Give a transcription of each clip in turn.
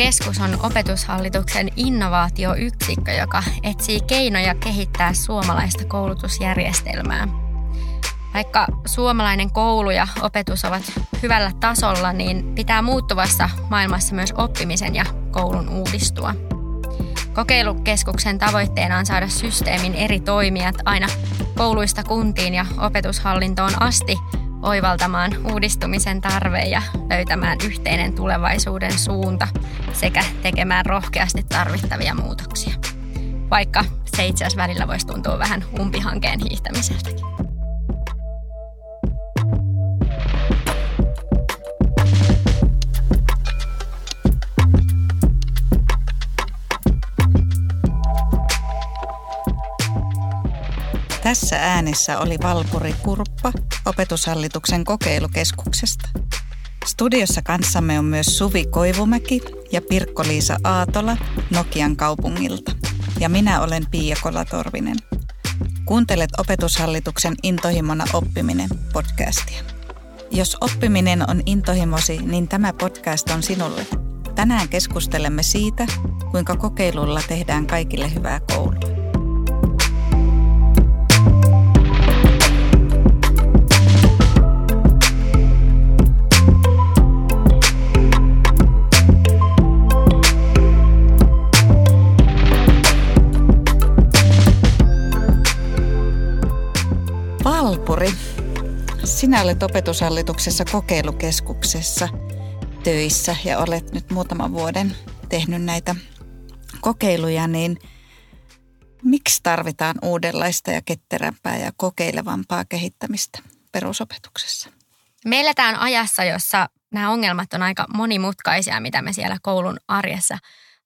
Kokeilukeskus on opetushallituksen innovaatioyksikkö, joka etsii keinoja kehittää suomalaista koulutusjärjestelmää. Vaikka suomalainen koulu ja opetus ovat hyvällä tasolla, niin pitää muuttuvassa maailmassa myös oppimisen ja koulun uudistua. Kokeilukeskuksen tavoitteena on saada systeemin eri toimijat aina kouluista kuntiin ja opetushallintoon asti oivaltamaan uudistumisen tarve ja löytämään yhteinen tulevaisuuden suunta sekä tekemään rohkeasti tarvittavia muutoksia. Vaikka se itse asiassa välillä voisi tuntua vähän umpihankeen hiihtämiseltäkin. Tässä äänessä oli Valpuri Kurppa opetushallituksen kokeilukeskuksesta. Studiossa kanssamme on myös Suvi Koivumäki ja Pirkko-Liisa Aatola Nokian kaupungilta. Ja minä olen Pia Kolatorvinen. Kuuntelet opetushallituksen Intohimona oppiminen podcastia. Jos oppiminen on intohimosi, niin tämä podcast on sinulle. Tänään keskustelemme siitä, kuinka kokeilulla tehdään kaikille hyvää koulua. Sinä olet opetushallituksessa kokeilukeskuksessa töissä ja olet nyt muutaman vuoden tehnyt näitä kokeiluja, niin miksi tarvitaan uudenlaista ja ketterämpää ja kokeilevampaa kehittämistä perusopetuksessa? Me eletään ajassa, jossa nämä ongelmat on aika monimutkaisia, mitä me siellä koulun arjessa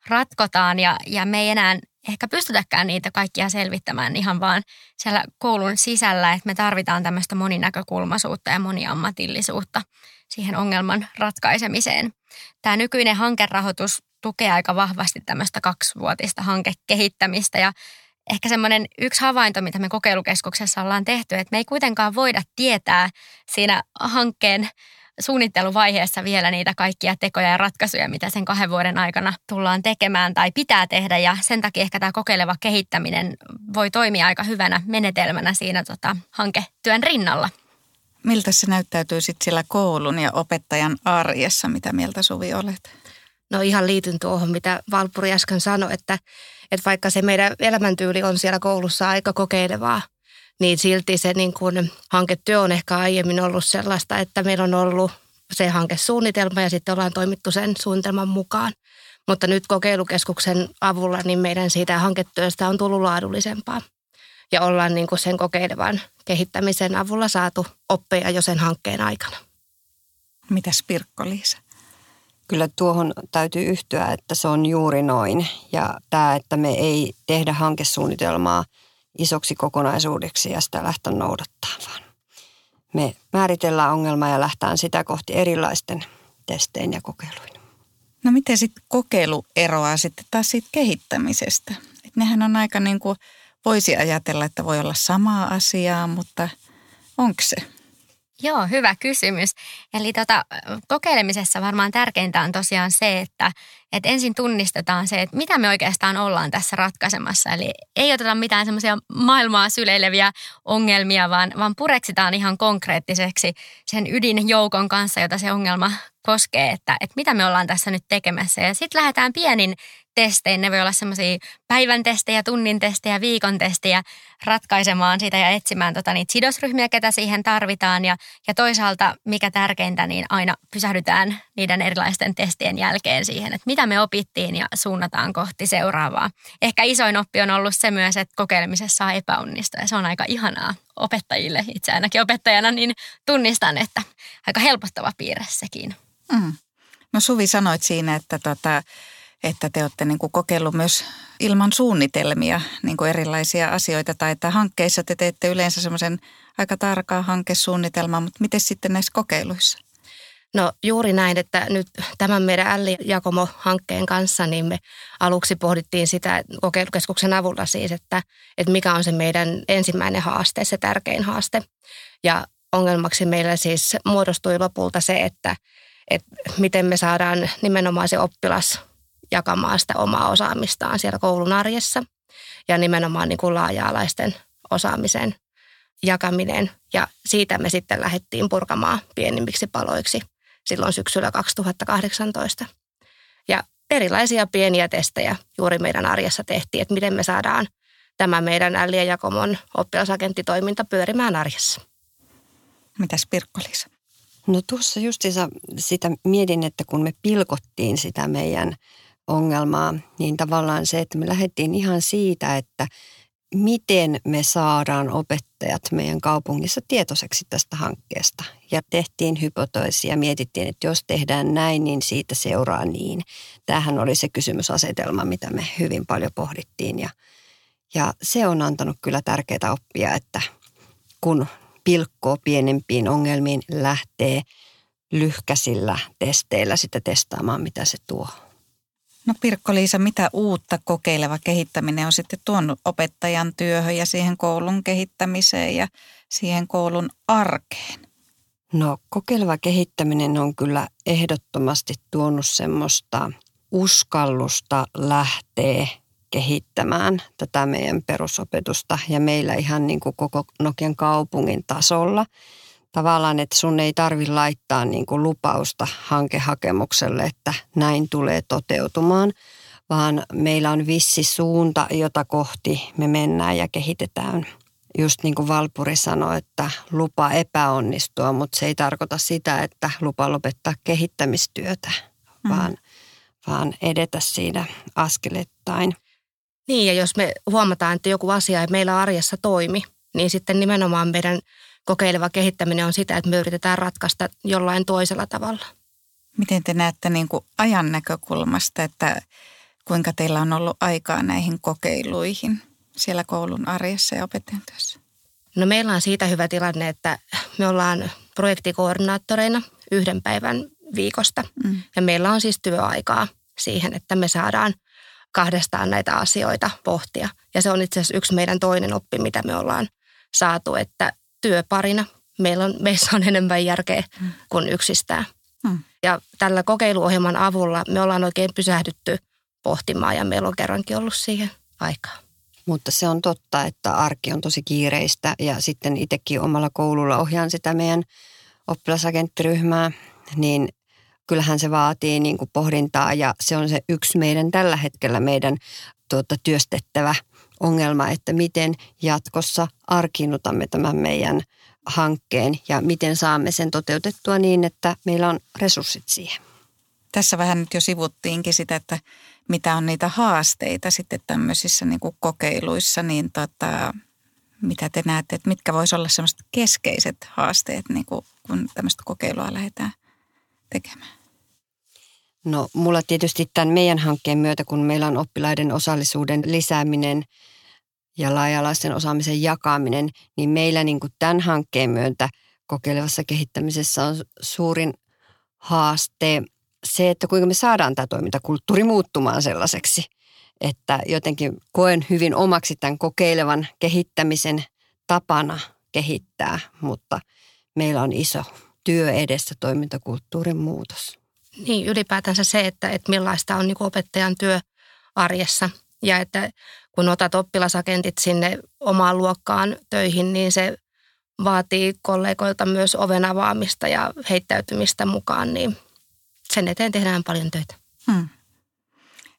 ratkotaan ja, ja me ei enää ehkä pystytäkään niitä kaikkia selvittämään ihan vaan siellä koulun sisällä, että me tarvitaan tämmöistä moninäkökulmaisuutta ja moniammatillisuutta siihen ongelman ratkaisemiseen. Tämä nykyinen hankerahoitus tukee aika vahvasti tämmöistä kaksivuotista hankekehittämistä ja ehkä semmoinen yksi havainto, mitä me kokeilukeskuksessa ollaan tehty, että me ei kuitenkaan voida tietää siinä hankkeen suunnitteluvaiheessa vielä niitä kaikkia tekoja ja ratkaisuja, mitä sen kahden vuoden aikana tullaan tekemään tai pitää tehdä. Ja sen takia ehkä tämä kokeileva kehittäminen voi toimia aika hyvänä menetelmänä siinä tota, hanketyön rinnalla. Miltä se näyttäytyy sitten siellä koulun ja opettajan arjessa? Mitä mieltä Suvi olet? No ihan liityn tuohon, mitä Valpuri äsken sanoi, että, että vaikka se meidän elämäntyyli on siellä koulussa aika kokeilevaa, niin silti se niin kuin hanketyö on ehkä aiemmin ollut sellaista, että meillä on ollut se hankesuunnitelma ja sitten ollaan toimittu sen suunnitelman mukaan. Mutta nyt kokeilukeskuksen avulla niin meidän siitä hanketyöstä on tullut laadullisempaa. Ja ollaan niin kuin sen kokeilevan kehittämisen avulla saatu oppeja jo sen hankkeen aikana. Mitäs Pirkko-Liisa? Kyllä tuohon täytyy yhtyä, että se on juuri noin. Ja tämä, että me ei tehdä hankesuunnitelmaa – isoksi kokonaisuudeksi ja sitä lähteä noudattaa, vaan me määritellään ongelma ja lähtään sitä kohti erilaisten testein ja kokeiluin. No miten sitten kokeilu eroaa sitten taas siitä kehittämisestä? Et nehän on aika niin kuin, voisi ajatella, että voi olla samaa asiaa, mutta onko se? Joo, hyvä kysymys. Eli tota, kokeilemisessa varmaan tärkeintä on tosiaan se, että, että ensin tunnistetaan se, että mitä me oikeastaan ollaan tässä ratkaisemassa. Eli ei oteta mitään semmoisia maailmaa syleileviä ongelmia, vaan, vaan pureksitaan ihan konkreettiseksi sen ydinjoukon kanssa, jota se ongelma koskee, että, että mitä me ollaan tässä nyt tekemässä. Ja sitten lähdetään pienin testein. Ne voi olla semmoisia päivän testejä, tunnin testejä, viikon testejä ratkaisemaan sitä ja etsimään tota niitä sidosryhmiä, ketä siihen tarvitaan. Ja, ja toisaalta, mikä tärkeintä, niin aina pysähdytään niiden erilaisten testien jälkeen siihen, että mitä me opittiin ja suunnataan kohti seuraavaa. Ehkä isoin oppi on ollut se myös, että kokeilemisessa saa epäonnistua ja se on aika ihanaa opettajille. Itse ainakin opettajana niin tunnistan, että aika helpottava piirre sekin. Mm. No Suvi sanoit siinä, että tota, että te olette niin kuin kokeillut myös ilman suunnitelmia niin kuin erilaisia asioita tai että hankkeissa te teette yleensä semmoisen aika tarkaa hankesuunnitelman, mutta miten sitten näissä kokeiluissa? No juuri näin, että nyt tämän meidän Älli-Jakomo-hankkeen kanssa niin me aluksi pohdittiin sitä kokeilukeskuksen avulla siis, että, että mikä on se meidän ensimmäinen haaste, se tärkein haaste. Ja ongelmaksi meillä siis muodostui lopulta se, että, että miten me saadaan nimenomaan se oppilas jakamaan sitä omaa osaamistaan siellä koulun arjessa ja nimenomaan niin kuin laaja-alaisten osaamisen jakaminen. Ja siitä me sitten lähdettiin purkamaan pienimmiksi paloiksi silloin syksyllä 2018. Ja erilaisia pieniä testejä juuri meidän arjessa tehtiin, että miten me saadaan tämä meidän Ällien Jakomon oppilasagenttitoiminta pyörimään arjessa. Mitäs Pirkko-Liisa? No tuossa justiinsa sitä mietin, että kun me pilkottiin sitä meidän ongelmaa, niin tavallaan se, että me lähdettiin ihan siitä, että miten me saadaan opettajat meidän kaupungissa tietoiseksi tästä hankkeesta. Ja tehtiin hypoteesia, mietittiin, että jos tehdään näin, niin siitä seuraa niin. Tämähän oli se kysymysasetelma, mitä me hyvin paljon pohdittiin ja, ja se on antanut kyllä tärkeää oppia, että kun pilkkoo pienempiin ongelmiin lähtee lyhkäisillä testeillä sitä testaamaan, mitä se tuo. No Pirkko-Liisa, mitä uutta kokeileva kehittäminen on sitten tuonut opettajan työhön ja siihen koulun kehittämiseen ja siihen koulun arkeen? No kokeileva kehittäminen on kyllä ehdottomasti tuonut semmoista uskallusta lähteä kehittämään tätä meidän perusopetusta ja meillä ihan niin kuin koko Nokian kaupungin tasolla. Tavallaan, että sun ei tarvi laittaa niin kuin lupausta hankehakemukselle, että näin tulee toteutumaan, vaan meillä on vissi suunta, jota kohti me mennään ja kehitetään. Just niin kuin Valpuri sanoi, että lupa epäonnistua, mutta se ei tarkoita sitä, että lupa lopettaa kehittämistyötä, mm. vaan, vaan edetä siinä askelettain. Niin, ja jos me huomataan, että joku asia ei meillä arjessa toimi, niin sitten nimenomaan meidän kokeileva kehittäminen on sitä, että me yritetään ratkaista jollain toisella tavalla. Miten te näette niin kuin ajan näkökulmasta, että kuinka teillä on ollut aikaa näihin kokeiluihin siellä koulun arjessa ja opettajan työssä? No meillä on siitä hyvä tilanne, että me ollaan projektikoordinaattoreina yhden päivän viikosta. Mm. Ja meillä on siis työaikaa siihen, että me saadaan kahdestaan näitä asioita pohtia. Ja se on itse asiassa yksi meidän toinen oppi, mitä me ollaan saatu, että työparina meillä on, meissä on enemmän järkeä mm. kuin yksistään. Mm. Ja tällä kokeiluohjelman avulla me ollaan oikein pysähdytty pohtimaan ja meillä on kerrankin ollut siihen aikaa. Mutta se on totta, että arki on tosi kiireistä ja sitten itsekin omalla koululla ohjaan sitä meidän oppilasagenttiryhmää, niin kyllähän se vaatii niin kuin pohdintaa ja se on se yksi meidän tällä hetkellä meidän tuota, työstettävä ongelma, että miten jatkossa arkinnutamme tämän meidän hankkeen ja miten saamme sen toteutettua niin, että meillä on resurssit siihen. Tässä vähän nyt jo sivuttiinkin sitä, että mitä on niitä haasteita sitten tämmöisissä niin kuin kokeiluissa, niin tota, mitä te näette, että mitkä voisi olla semmoiset keskeiset haasteet, niin kuin, kun tämmöistä kokeilua lähdetään tekemään? No mulla tietysti tämän meidän hankkeen myötä, kun meillä on oppilaiden osallisuuden lisääminen ja laajalaisten osaamisen jakaminen, niin meillä niin kuin tämän hankkeen myötä kokeilevassa kehittämisessä on suurin haaste se, että kuinka me saadaan tämä toimintakulttuuri muuttumaan sellaiseksi, että jotenkin koen hyvin omaksi tämän kokeilevan kehittämisen tapana kehittää, mutta meillä on iso työ edessä toimintakulttuurin muutos. Niin, ylipäätänsä se, että, että millaista on niin opettajan työ arjessa ja että kun otat oppilasagentit sinne omaan luokkaan töihin, niin se vaatii kollegoilta myös oven avaamista ja heittäytymistä mukaan, niin sen eteen tehdään paljon töitä. Hmm.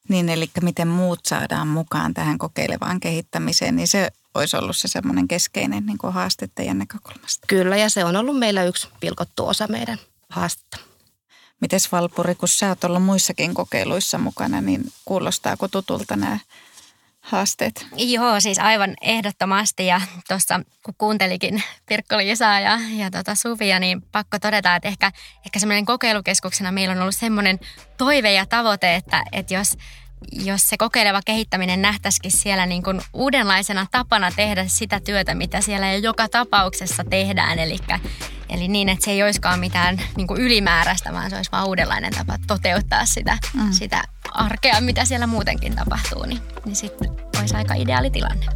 Niin, eli miten muut saadaan mukaan tähän kokeilevaan kehittämiseen, niin se olisi ollut se semmoinen keskeinen niin haaste teidän näkökulmasta. Kyllä, ja se on ollut meillä yksi pilkottu osa meidän haastetta. Mites Valpuri, kun sä oot ollut muissakin kokeiluissa mukana, niin kuulostaako tutulta nämä haasteet? Joo, siis aivan ehdottomasti ja tuossa kun kuuntelikin Pirkko-Liisaa ja, ja tota Suvia, niin pakko todeta, että ehkä, ehkä semmoinen kokeilukeskuksena meillä on ollut semmoinen toive ja tavoite, että, että jos jos se kokeileva kehittäminen nähtäisikin siellä niin kuin uudenlaisena tapana tehdä sitä työtä, mitä siellä jo joka tapauksessa tehdään. Eli, eli niin, että se ei olisikaan mitään niin kuin ylimääräistä, vaan se olisi vaan uudenlainen tapa toteuttaa sitä, mm. sitä arkea, mitä siellä muutenkin tapahtuu. Niin, niin sitten olisi aika ideaali tilanne.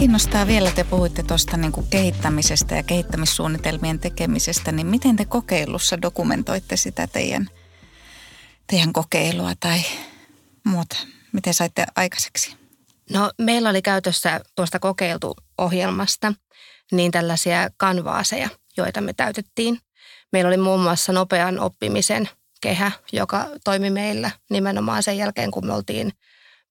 Kiinnostaa vielä, te puhuitte tuosta niin kuin kehittämisestä ja kehittämissuunnitelmien tekemisestä, niin miten te kokeilussa dokumentoitte sitä teidän, teidän kokeilua tai muuta? Miten saitte aikaiseksi? No meillä oli käytössä tuosta kokeiltu ohjelmasta niin tällaisia kanvaaseja, joita me täytettiin. Meillä oli muun muassa nopean oppimisen kehä, joka toimi meillä nimenomaan sen jälkeen, kun me oltiin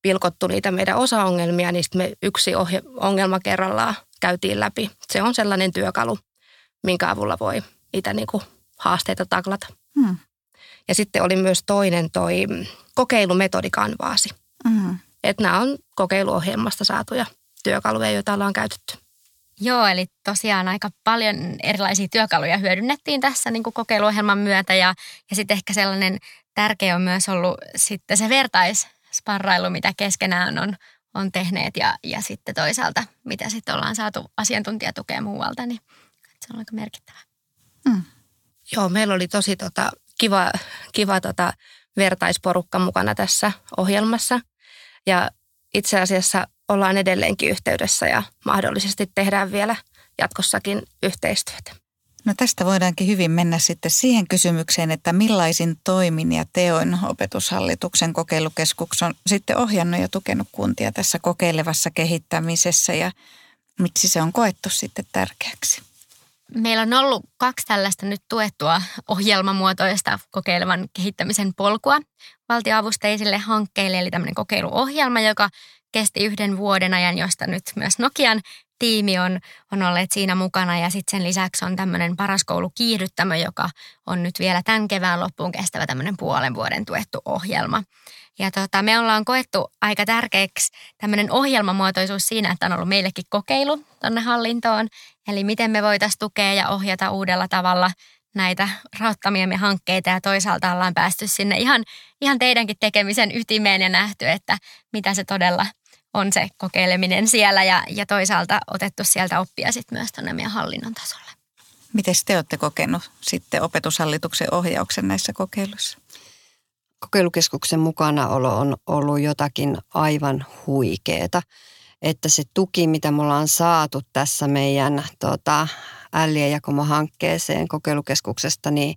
pilkottu niitä meidän osaongelmia, niin me yksi ohje- ongelma kerrallaan käytiin läpi. Se on sellainen työkalu, minkä avulla voi niitä niin kuin haasteita taklata. Hmm. Ja sitten oli myös toinen toi kokeilumetodikanvaasi. Hmm. Että nämä on kokeiluohjelmasta saatuja työkaluja, joita ollaan käytetty. Joo, eli tosiaan aika paljon erilaisia työkaluja hyödynnettiin tässä niin kuin kokeiluohjelman myötä ja, ja sitten ehkä sellainen tärkeä on myös ollut sitten se vertaissparrailu, mitä keskenään on, on tehneet ja, ja sitten toisaalta mitä sitten ollaan saatu asiantuntijatukea muualta, niin se on aika merkittävä. Mm. Joo, meillä oli tosi tota, kiva, kiva tota, vertaisporukka mukana tässä ohjelmassa ja itse asiassa ollaan edelleenkin yhteydessä ja mahdollisesti tehdään vielä jatkossakin yhteistyötä. No tästä voidaankin hyvin mennä sitten siihen kysymykseen, että millaisin toimin ja teoin opetushallituksen kokeilukeskus on sitten ohjannut ja tukenut kuntia tässä kokeilevassa kehittämisessä ja miksi se on koettu sitten tärkeäksi? Meillä on ollut kaksi tällaista nyt tuettua ohjelmamuotoista kokeilevan kehittämisen polkua valtioavusteisille hankkeille, eli tämmöinen kokeiluohjelma, joka kesti yhden vuoden ajan, josta nyt myös Nokian tiimi on, on olleet siinä mukana ja sitten sen lisäksi on tämmöinen paraskoulu kiihdyttämö, joka on nyt vielä tämän kevään loppuun kestävä tämmöinen puolen vuoden tuettu ohjelma. Ja tota, me ollaan koettu aika tärkeäksi tämmöinen ohjelmamuotoisuus siinä, että on ollut meillekin kokeilu tuonne hallintoon. Eli miten me voitaisiin tukea ja ohjata uudella tavalla näitä rauttamiemme hankkeita ja toisaalta ollaan päästy sinne ihan, ihan teidänkin tekemisen ytimeen ja nähty, että mitä se todella on se kokeileminen siellä ja, ja toisaalta otettu sieltä oppia sitten myös tuonne meidän hallinnon tasolle. Miten te olette kokenut sitten opetushallituksen ohjauksen näissä kokeiluissa? Kokeilukeskuksen mukanaolo on ollut jotakin aivan huikeeta. Että se tuki, mitä me ollaan saatu tässä meidän tota, hankkeeseen kokeilukeskuksesta, niin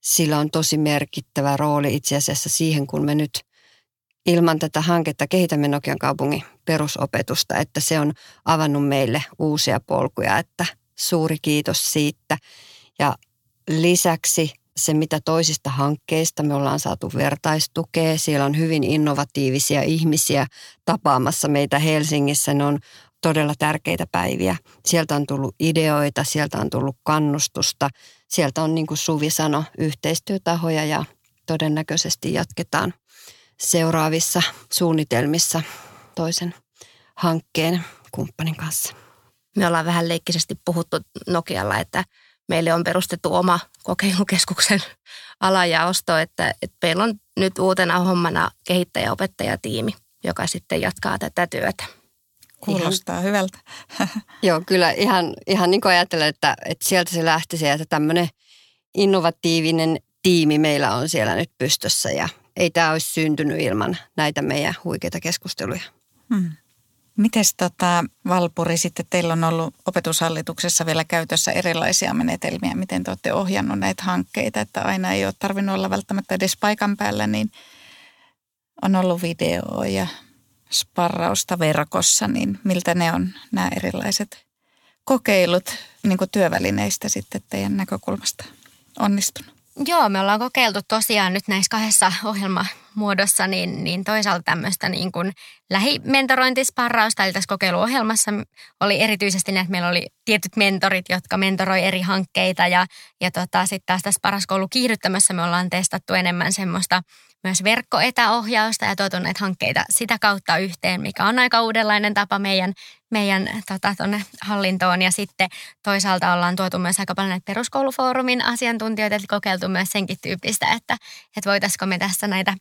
sillä on tosi merkittävä rooli itse asiassa siihen, kun me nyt ilman tätä hanketta kehitämme Nokian kaupungin perusopetusta, että se on avannut meille uusia polkuja, että suuri kiitos siitä. Ja lisäksi se, mitä toisista hankkeista me ollaan saatu vertaistukea. Siellä on hyvin innovatiivisia ihmisiä tapaamassa meitä Helsingissä. Ne on todella tärkeitä päiviä. Sieltä on tullut ideoita, sieltä on tullut kannustusta. Sieltä on, niin kuin Suvi sanoi, yhteistyötahoja ja todennäköisesti jatketaan seuraavissa suunnitelmissa toisen hankkeen kumppanin kanssa. Me ollaan vähän leikkisesti puhuttu Nokialla, että meille on perustettu oma kokeilukeskuksen alajaosto, että, että meillä on nyt uutena hommana kehittäjäopettajatiimi, joka sitten jatkaa tätä työtä. Kuulostaa ihan, hyvältä. joo, kyllä ihan, ihan niin kuin ajattelen, että, että sieltä se lähti se, että tämmöinen innovatiivinen tiimi meillä on siellä nyt pystössä ja ei tämä olisi syntynyt ilman näitä meidän huikeita keskusteluja. Hmm. Mites tota, Valpuri, sitten teillä on ollut opetushallituksessa vielä käytössä erilaisia menetelmiä, miten te olette ohjannut näitä hankkeita, että aina ei ole tarvinnut olla välttämättä edes paikan päällä, niin on ollut video ja sparrausta verkossa, niin miltä ne on nämä erilaiset kokeilut niin työvälineistä sitten teidän näkökulmasta onnistunut? Joo, me ollaan kokeiltu tosiaan nyt näissä kahdessa ohjelmamuodossa, niin, niin toisaalta tämmöistä niin kuin lähimentorointisparrausta, eli tässä kokeiluohjelmassa oli erityisesti ne, että meillä oli tietyt mentorit, jotka mentoroi eri hankkeita ja, ja tota, sitten taas tässä paraskoulu kiihdyttämässä me ollaan testattu enemmän semmoista myös verkkoetäohjausta ja tuotu näitä hankkeita sitä kautta yhteen, mikä on aika uudenlainen tapa meidän, meidän tota, tonne hallintoon. Ja sitten toisaalta ollaan tuotu myös aika paljon näitä peruskoulufoorumin asiantuntijoita, eli kokeiltu myös senkin tyyppistä, että, että voitaisiko me tässä näitä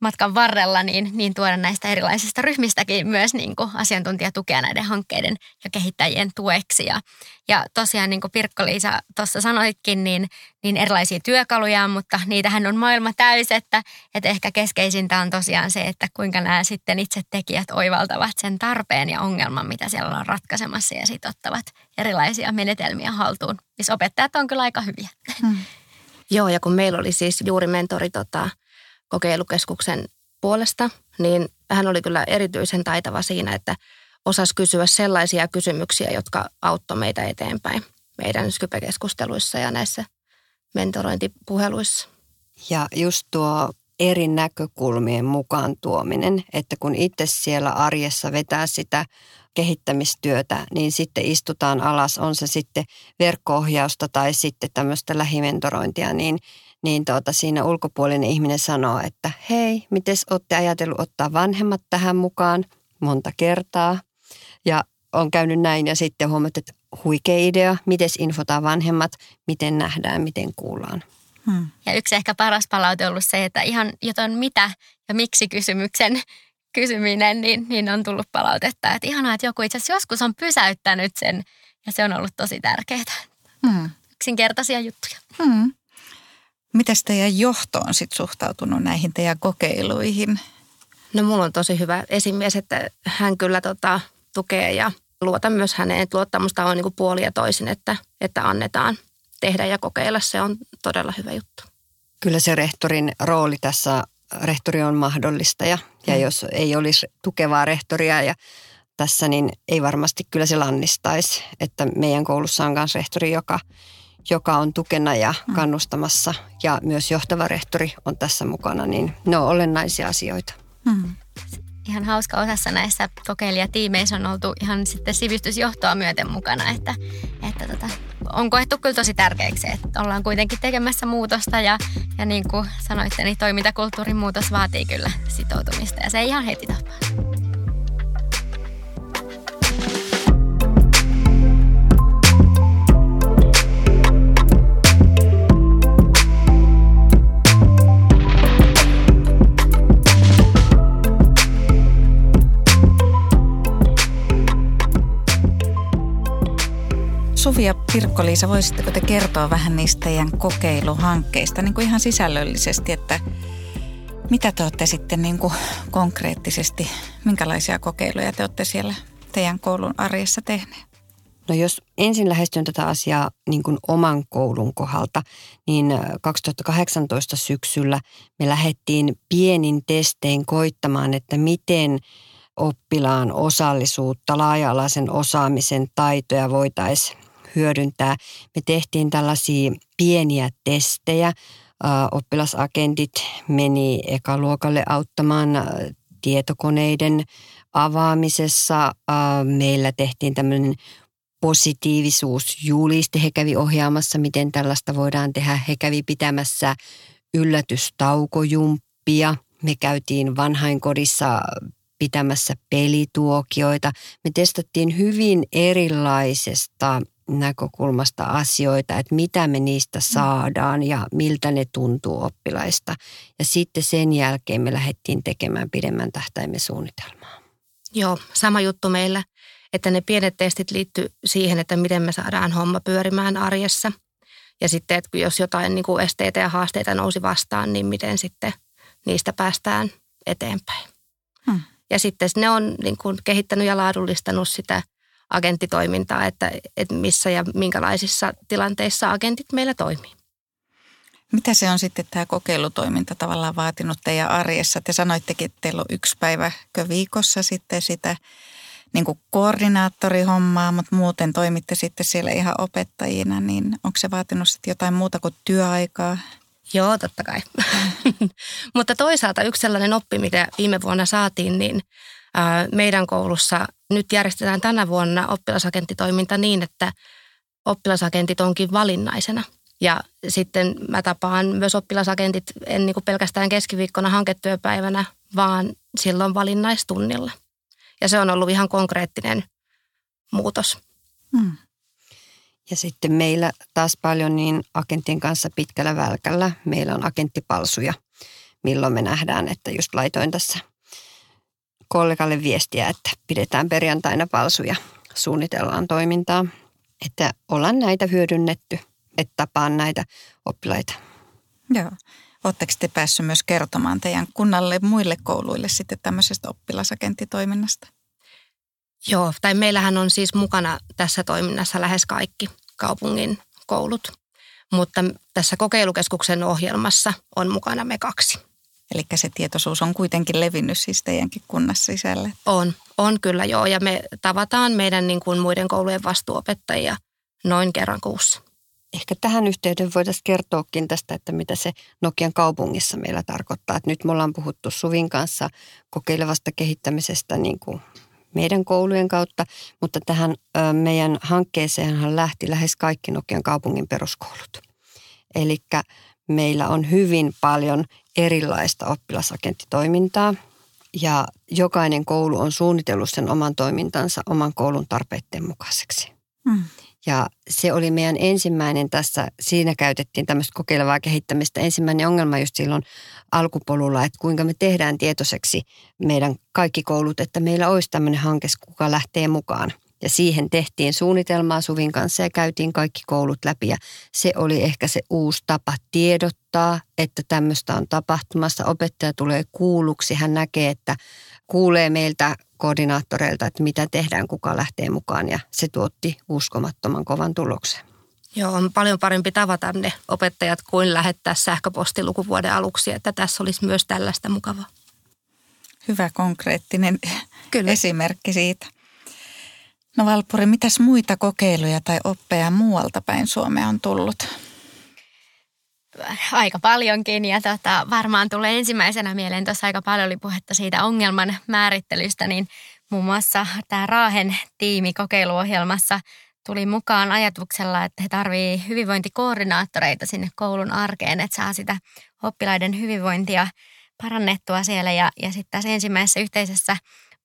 matkan varrella, niin, niin tuoda näistä erilaisista ryhmistäkin myös niin kuin asiantuntijatukea näiden hankkeiden ja kehittäjien tueksi. Ja, ja tosiaan niin kuin Pirkko-Liisa tuossa sanoitkin, niin, niin erilaisia työkaluja, mutta niitähän on maailma täys, että, että ehkä keskeisintä on tosiaan se, että kuinka nämä sitten itse tekijät oivaltavat sen tarpeen ja ongelman, mitä siellä ollaan ratkaisemassa ja sitten ottavat erilaisia menetelmiä haltuun, missä opettajat on kyllä aika hyviä. Hmm. Joo, ja kun meillä oli siis juuri mentori tota, kokeilukeskuksen puolesta, niin hän oli kyllä erityisen taitava siinä, että osasi kysyä sellaisia kysymyksiä, jotka auttoi meitä eteenpäin meidän Skype-keskusteluissa ja näissä mentorointipuheluissa. Ja just tuo eri näkökulmien mukaan tuominen, että kun itse siellä arjessa vetää sitä kehittämistyötä, niin sitten istutaan alas, on se sitten verkko-ohjausta tai sitten tämmöistä lähimentorointia, niin, niin tuota, siinä ulkopuolinen ihminen sanoo, että hei, miten olette ajatellut ottaa vanhemmat tähän mukaan monta kertaa. Ja on käynyt näin ja sitten huomaat, että huikea idea, miten infotaan vanhemmat, miten nähdään, miten kuullaan. Hmm. Ja yksi ehkä paras palaute on ollut se, että ihan jotain mitä ja miksi kysymyksen kysyminen, niin, niin on tullut palautetta. Että ihanaa, että joku itse asiassa joskus on pysäyttänyt sen ja se on ollut tosi tärkeää. Hmm. Yksinkertaisia juttuja. Hmm. Miten teidän johto on sit suhtautunut näihin teidän kokeiluihin? No mulla on tosi hyvä esimies, että hän kyllä tota, tukee ja luota myös häneen. Että luottamusta on niin kuin puoli ja toisin, että, että annetaan tehdä ja kokeilla. Se on todella hyvä juttu. Kyllä se rehtorin rooli tässä, rehtori on mahdollista ja, ja mm. jos ei olisi tukevaa rehtoria ja tässä, niin ei varmasti kyllä se lannistaisi. Että meidän koulussa on myös rehtori, joka, joka on tukena ja mm. kannustamassa ja myös johtava rehtori on tässä mukana, niin ne on olennaisia asioita. Mm ihan hauska osassa näissä kokeilijatiimeissä on oltu ihan sitten sivistysjohtoa myöten mukana, että, että tota, on koettu kyllä tosi tärkeäksi, että ollaan kuitenkin tekemässä muutosta ja, ja niin kuin sanoitte, niin toimintakulttuurin muutos vaatii kyllä sitoutumista ja se ei ihan heti tapahdu. Suvi ja Pirkko-Liisa, voisitteko te kertoa vähän niistä teidän kokeiluhankkeista niin kuin ihan sisällöllisesti, että mitä te olette sitten niin kuin konkreettisesti, minkälaisia kokeiluja te olette siellä teidän koulun arjessa tehneet? No jos ensin lähestyn tätä asiaa niin kuin oman koulun kohdalta, niin 2018 syksyllä me lähdettiin pienin testein koittamaan, että miten oppilaan osallisuutta, laaja-alaisen osaamisen taitoja voitaisiin hyödyntää. Me tehtiin tällaisia pieniä testejä. Oppilasagentit meni ekaluokalle auttamaan tietokoneiden avaamisessa. Meillä tehtiin tämmöinen positiivisuusjuliste. He kävi ohjaamassa, miten tällaista voidaan tehdä. He kävi pitämässä yllätystaukojumppia. Me käytiin vanhainkodissa pitämässä pelituokioita. Me testattiin hyvin erilaisesta näkökulmasta asioita, että mitä me niistä mm. saadaan ja miltä ne tuntuu oppilaista. Ja sitten sen jälkeen me lähdettiin tekemään pidemmän tähtäimen suunnitelmaa. Joo, sama juttu meillä, että ne pienet testit liittyy siihen, että miten me saadaan homma pyörimään arjessa. Ja sitten, että jos jotain niin kuin esteitä ja haasteita nousi vastaan, niin miten sitten niistä päästään eteenpäin. Hmm. Ja sitten ne on niin kuin kehittänyt ja laadullistanut sitä – agenttitoimintaa, että, että missä ja minkälaisissa tilanteissa agentit meillä toimii. Mitä se on sitten tämä kokeilutoiminta tavallaan vaatinut teidän arjessa? Te sanoittekin, että teillä on yksi päiväkö viikossa sitten sitä niin kuin koordinaattorihommaa, mutta muuten toimitte sitten siellä ihan opettajina, niin onko se vaatinut sitten jotain muuta kuin työaikaa? Joo, totta kai. mutta toisaalta yksi sellainen oppi, mitä viime vuonna saatiin, niin meidän koulussa nyt järjestetään tänä vuonna oppilasagenttitoiminta niin, että oppilasagentit onkin valinnaisena. Ja sitten mä tapaan myös oppilasagentit en niin kuin pelkästään keskiviikkona hanketyöpäivänä, vaan silloin valinnaistunnilla. Ja se on ollut ihan konkreettinen muutos. Hmm. Ja sitten meillä taas paljon niin agenttien kanssa pitkällä välkällä. Meillä on agenttipalsuja, milloin me nähdään, että just laitoin tässä kollegalle viestiä, että pidetään perjantaina palsuja, suunnitellaan toimintaa, että ollaan näitä hyödynnetty, että tapaan näitä oppilaita. Joo. Oletteko te päässyt myös kertomaan teidän kunnalle muille kouluille sitten tämmöisestä oppilasagenttitoiminnasta? Joo, tai meillähän on siis mukana tässä toiminnassa lähes kaikki kaupungin koulut, mutta tässä kokeilukeskuksen ohjelmassa on mukana me kaksi. Eli se tietoisuus on kuitenkin levinnyt siis teidänkin kunnassa sisälle? On, on kyllä joo. Ja me tavataan meidän niin kuin muiden koulujen vastuuopettajia noin kerran kuussa. Ehkä tähän yhteyden voitaisiin kertoakin tästä, että mitä se Nokian kaupungissa meillä tarkoittaa. Että nyt me ollaan puhuttu Suvin kanssa kokeilevasta kehittämisestä niin kuin meidän koulujen kautta, mutta tähän meidän hankkeeseenhan lähti lähes kaikki Nokian kaupungin peruskoulut. Eli meillä on hyvin paljon erilaista oppilasagenttitoimintaa ja jokainen koulu on suunnitellut sen oman toimintansa oman koulun tarpeiden mukaiseksi. Mm. Ja se oli meidän ensimmäinen tässä, siinä käytettiin tämmöistä kokeilevaa kehittämistä. Ensimmäinen ongelma just silloin alkupolulla, että kuinka me tehdään tietoiseksi meidän kaikki koulut, että meillä olisi tämmöinen hanke, kuka lähtee mukaan. Ja siihen tehtiin suunnitelmaa Suvin kanssa ja käytiin kaikki koulut läpi. Ja se oli ehkä se uusi tapa tiedottaa, että tämmöistä on tapahtumassa. Opettaja tulee kuulluksi, hän näkee, että kuulee meiltä koordinaattoreilta, että mitä tehdään, kuka lähtee mukaan ja se tuotti uskomattoman kovan tuloksen. Joo, on paljon parempi tavata ne opettajat kuin lähettää sähköposti lukuvuoden aluksi, että tässä olisi myös tällaista mukavaa. Hyvä konkreettinen Kyllä. esimerkki siitä. No Valpuri, mitäs muita kokeiluja tai oppeja muualta päin Suomea on tullut? aika paljonkin ja tota, varmaan tulee ensimmäisenä mieleen, tuossa aika paljon oli puhetta siitä ongelman määrittelystä, niin muun muassa tämä Raahen tiimi kokeiluohjelmassa tuli mukaan ajatuksella, että he tarvitsevat hyvinvointikoordinaattoreita sinne koulun arkeen, että saa sitä oppilaiden hyvinvointia parannettua siellä ja, ja sitten tässä ensimmäisessä yhteisessä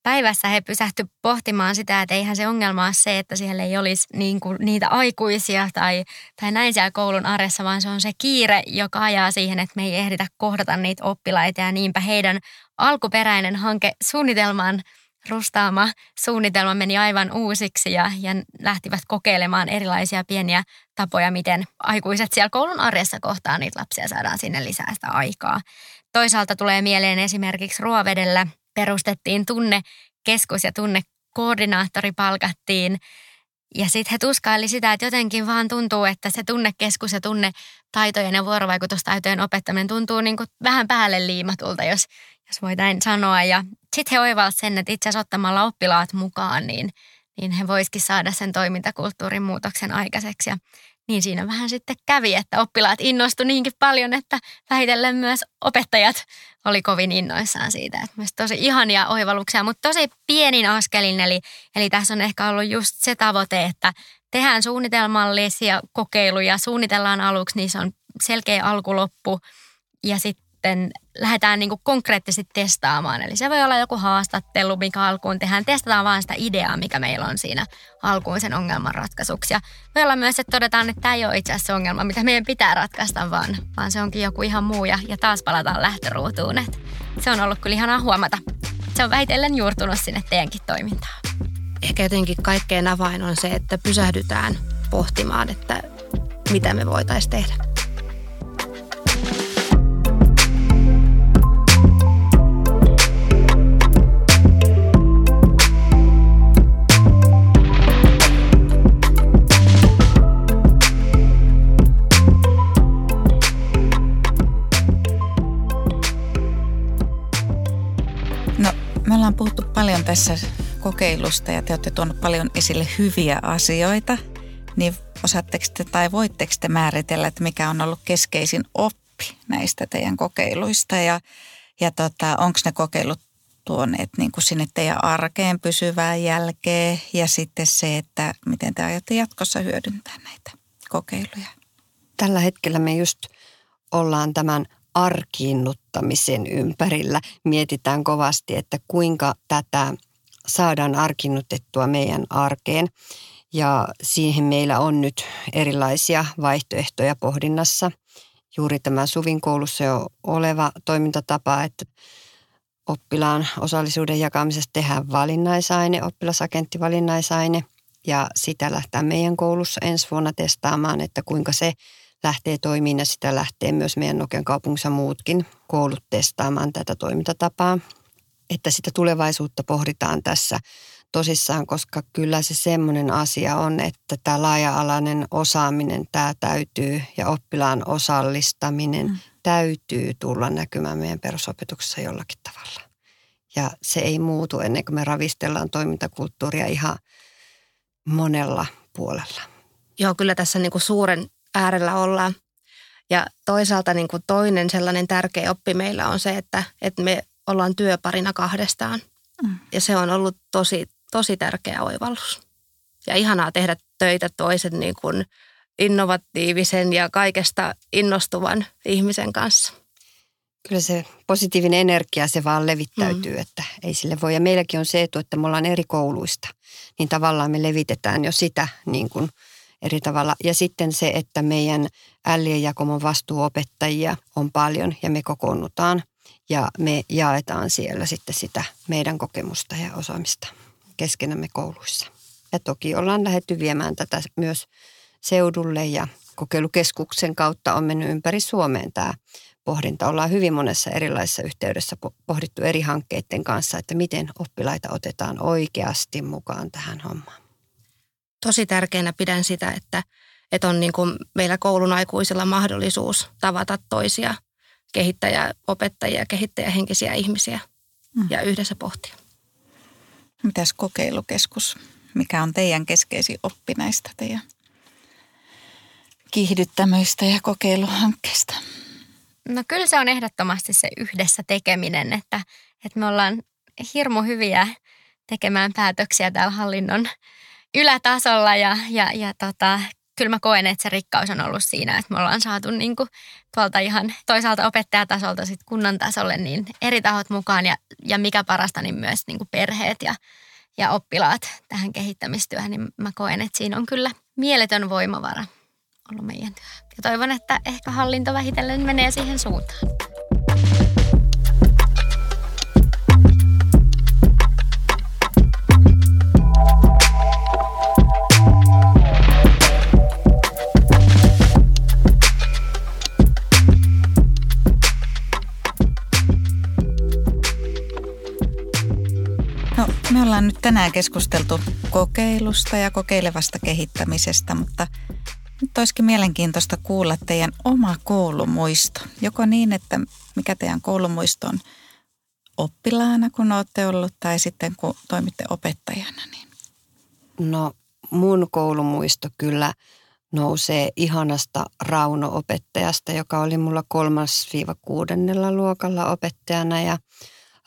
päivässä he pysähty pohtimaan sitä, että eihän se ongelma ole se, että siellä ei olisi niin kuin niitä aikuisia tai, tai näin siellä koulun arjessa, vaan se on se kiire, joka ajaa siihen, että me ei ehditä kohdata niitä oppilaita ja niinpä heidän alkuperäinen hanke suunnitelmaan rustaama suunnitelma meni aivan uusiksi ja, ja lähtivät kokeilemaan erilaisia pieniä tapoja, miten aikuiset siellä koulun arjessa kohtaa niitä lapsia saadaan sinne lisää sitä aikaa. Toisaalta tulee mieleen esimerkiksi Ruovedellä – perustettiin tunnekeskus ja tunnekoordinaattori palkattiin. Ja sitten he tuskaili sitä, että jotenkin vaan tuntuu, että se tunnekeskus ja tunnetaitojen ja vuorovaikutustaitojen opettaminen tuntuu niin kuin vähän päälle liimatulta, jos, jos voi näin sanoa. Ja sitten he oivalsivat sen, että itse asiassa ottamalla oppilaat mukaan, niin, niin he voisikin saada sen toimintakulttuurin muutoksen aikaiseksi. Ja niin siinä vähän sitten kävi, että oppilaat innostu niinkin paljon, että vähitellen myös opettajat oli kovin innoissaan siitä. Että myös tosi ihania oivalluksia, mutta tosi pienin askelin. Eli, eli tässä on ehkä ollut just se tavoite, että tehdään suunnitelmallisia kokeiluja, suunnitellaan aluksi, niin se on selkeä alkuloppu ja sitten lähdetään niin kuin konkreettisesti testaamaan. Eli se voi olla joku haastattelu, mikä alkuun tehdään. Testataan vaan sitä ideaa, mikä meillä on siinä alkuun sen ongelman ratkaisuksi. Ja voi olla myös, että todetaan, että tämä ei ole itse asiassa ongelma, mitä meidän pitää ratkaista, vaan, vaan se onkin joku ihan muu. Ja, ja taas palataan lähtöruutuun. Et se on ollut kyllä ihanaa huomata. Se on vähitellen juurtunut sinne teidänkin toimintaan. Ehkä jotenkin kaikkein avain on se, että pysähdytään pohtimaan, että mitä me voitaisiin tehdä. Tässä kokeilusta ja te olette tuonut paljon esille hyviä asioita, niin osaatteko te tai voitteko te määritellä, että mikä on ollut keskeisin oppi näistä teidän kokeiluista? Ja, ja tota, onko ne kokeilut tuoneet niin kuin sinne teidän arkeen pysyvää jälkeä ja sitten se, että miten te aiotte jatkossa hyödyntää näitä kokeiluja? Tällä hetkellä me just ollaan tämän arkiinnuttamisen ympärillä. Mietitään kovasti, että kuinka tätä saadaan arkinnutettua meidän arkeen. Ja siihen meillä on nyt erilaisia vaihtoehtoja pohdinnassa. juuri tämä Suvin koulussa jo oleva toimintatapa, että oppilaan osallisuuden jakamisesta tehdään valinnaisaine, oppilasagentti valinnaisaine ja sitä lähtee meidän koulussa ensi vuonna testaamaan, että kuinka se lähtee toimimaan ja sitä lähtee myös meidän Nokian kaupungissa muutkin koulut testaamaan tätä toimintatapaa. Että sitä tulevaisuutta pohditaan tässä tosissaan, koska kyllä se semmoinen asia on, että tämä laaja-alainen osaaminen, tämä täytyy ja oppilaan osallistaminen mm. täytyy tulla näkymään meidän perusopetuksessa jollakin tavalla. Ja se ei muutu ennen kuin me ravistellaan toimintakulttuuria ihan monella puolella. Joo, kyllä tässä niin kuin suuren äärellä ollaan. Ja toisaalta niin kuin toinen sellainen tärkeä oppi meillä on se, että, että me ollaan työparina kahdestaan. Mm. Ja se on ollut tosi, tosi tärkeä oivallus. Ja ihanaa tehdä töitä toisen niin kuin innovatiivisen ja kaikesta innostuvan ihmisen kanssa. Kyllä se positiivinen energia, se vaan levittäytyy, mm. että ei sille voi. Ja meilläkin on se etu, että me ollaan eri kouluista, niin tavallaan me levitetään jo sitä niin kuin eri tavalla. Ja sitten se, että meidän ällien jakomon vastuuopettajia on paljon ja me kokoonnutaan ja me jaetaan siellä sitten sitä meidän kokemusta ja osaamista keskenämme kouluissa. Ja toki ollaan lähdetty viemään tätä myös seudulle ja kokeilukeskuksen kautta on mennyt ympäri Suomeen tämä pohdinta. Ollaan hyvin monessa erilaisessa yhteydessä pohdittu eri hankkeiden kanssa, että miten oppilaita otetaan oikeasti mukaan tähän hommaan. Tosi tärkeänä pidän sitä, että, että on niin kuin meillä koulun aikuisilla mahdollisuus tavata toisia kehittäjä, opettajia, kehittäjähenkisiä ihmisiä mm. ja yhdessä pohtia. Mitäs kokeilukeskus? Mikä on teidän keskeisin oppi näistä teidän kiihdyttämöistä ja kokeiluhankkeista? No kyllä se on ehdottomasti se yhdessä tekeminen, että, että me ollaan hirmu hyviä tekemään päätöksiä täällä hallinnon ylätasolla ja, ja, ja tota, kyllä mä koen, että se rikkaus on ollut siinä, että me ollaan saatu niin kuin tuolta ihan toisaalta opettajatasolta sitten kunnan tasolle niin eri tahot mukaan ja, ja mikä parasta, niin myös niin kuin perheet ja, ja oppilaat tähän kehittämistyöhön, niin mä koen, että siinä on kyllä mieletön voimavara ollut meidän työ. Ja toivon, että ehkä hallinto vähitellen menee siihen suuntaan. Me ollaan nyt tänään keskusteltu kokeilusta ja kokeilevasta kehittämisestä, mutta nyt olisikin mielenkiintoista kuulla teidän oma koulumuisto. Joko niin, että mikä teidän koulumuisto on oppilaana, kun olette ollut, tai sitten kun toimitte opettajana? Niin. No mun koulumuisto kyllä nousee ihanasta Rauno-opettajasta, joka oli mulla kolmas-kuudennella luokalla opettajana ja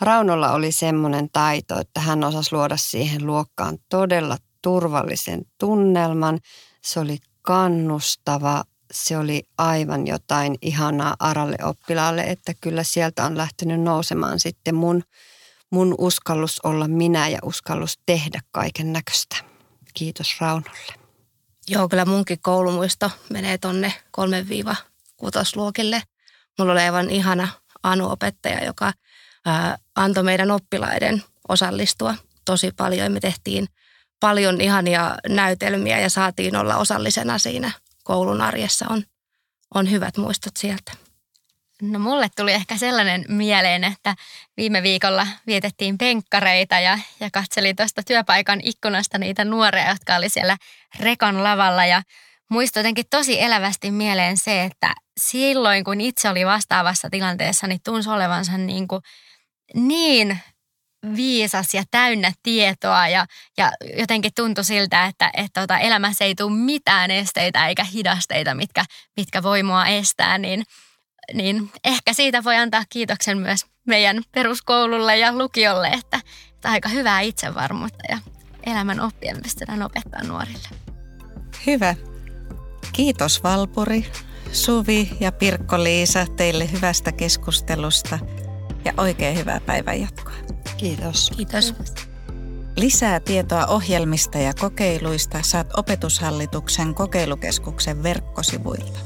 Raunolla oli semmoinen taito, että hän osasi luoda siihen luokkaan todella turvallisen tunnelman. Se oli kannustava, se oli aivan jotain ihanaa aralle oppilaalle, että kyllä sieltä on lähtenyt nousemaan sitten mun, mun uskallus olla minä ja uskallus tehdä kaiken näköistä. Kiitos Raunolle. Joo, kyllä munkin koulumuisto menee tonne 3 kutosluokille. Mulla oli aivan ihana Anu-opettaja, joka ää, antoi meidän oppilaiden osallistua tosi paljon. Me tehtiin paljon ihania näytelmiä ja saatiin olla osallisena siinä koulun arjessa. On, on hyvät muistot sieltä. No mulle tuli ehkä sellainen mieleen, että viime viikolla vietettiin penkkareita ja, ja katselin tuosta työpaikan ikkunasta niitä nuoria, jotka oli siellä rekon lavalla ja muistui jotenkin tosi elävästi mieleen se, että silloin kun itse oli vastaavassa tilanteessa, niin tunsi olevansa niin, kuin niin viisas ja täynnä tietoa ja, ja jotenkin tuntui siltä, että, että tota, elämässä ei tule mitään esteitä eikä hidasteita, mitkä, mitkä voi mua estää, niin, niin ehkä siitä voi antaa kiitoksen myös meidän peruskoululle ja lukiolle, että, että aika hyvää itsevarmuutta ja elämän oppia pystytään opettaa nuorille. Hyvä. Kiitos Valpuri, Suvi ja Pirkko-Liisa teille hyvästä keskustelusta ja oikein hyvää päivän jatkoa. Kiitos. Kiitos. Lisää tietoa ohjelmista ja kokeiluista saat Opetushallituksen kokeilukeskuksen verkkosivuilta.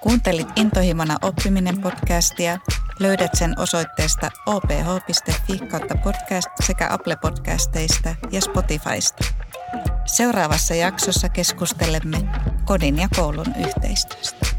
Kuuntelit Intohimona oppiminen podcastia. Löydät sen osoitteesta oph.fi kautta podcast sekä Apple podcasteista ja Spotifysta. Seuraavassa jaksossa keskustelemme, kodin ja koulun yhteistyöstä.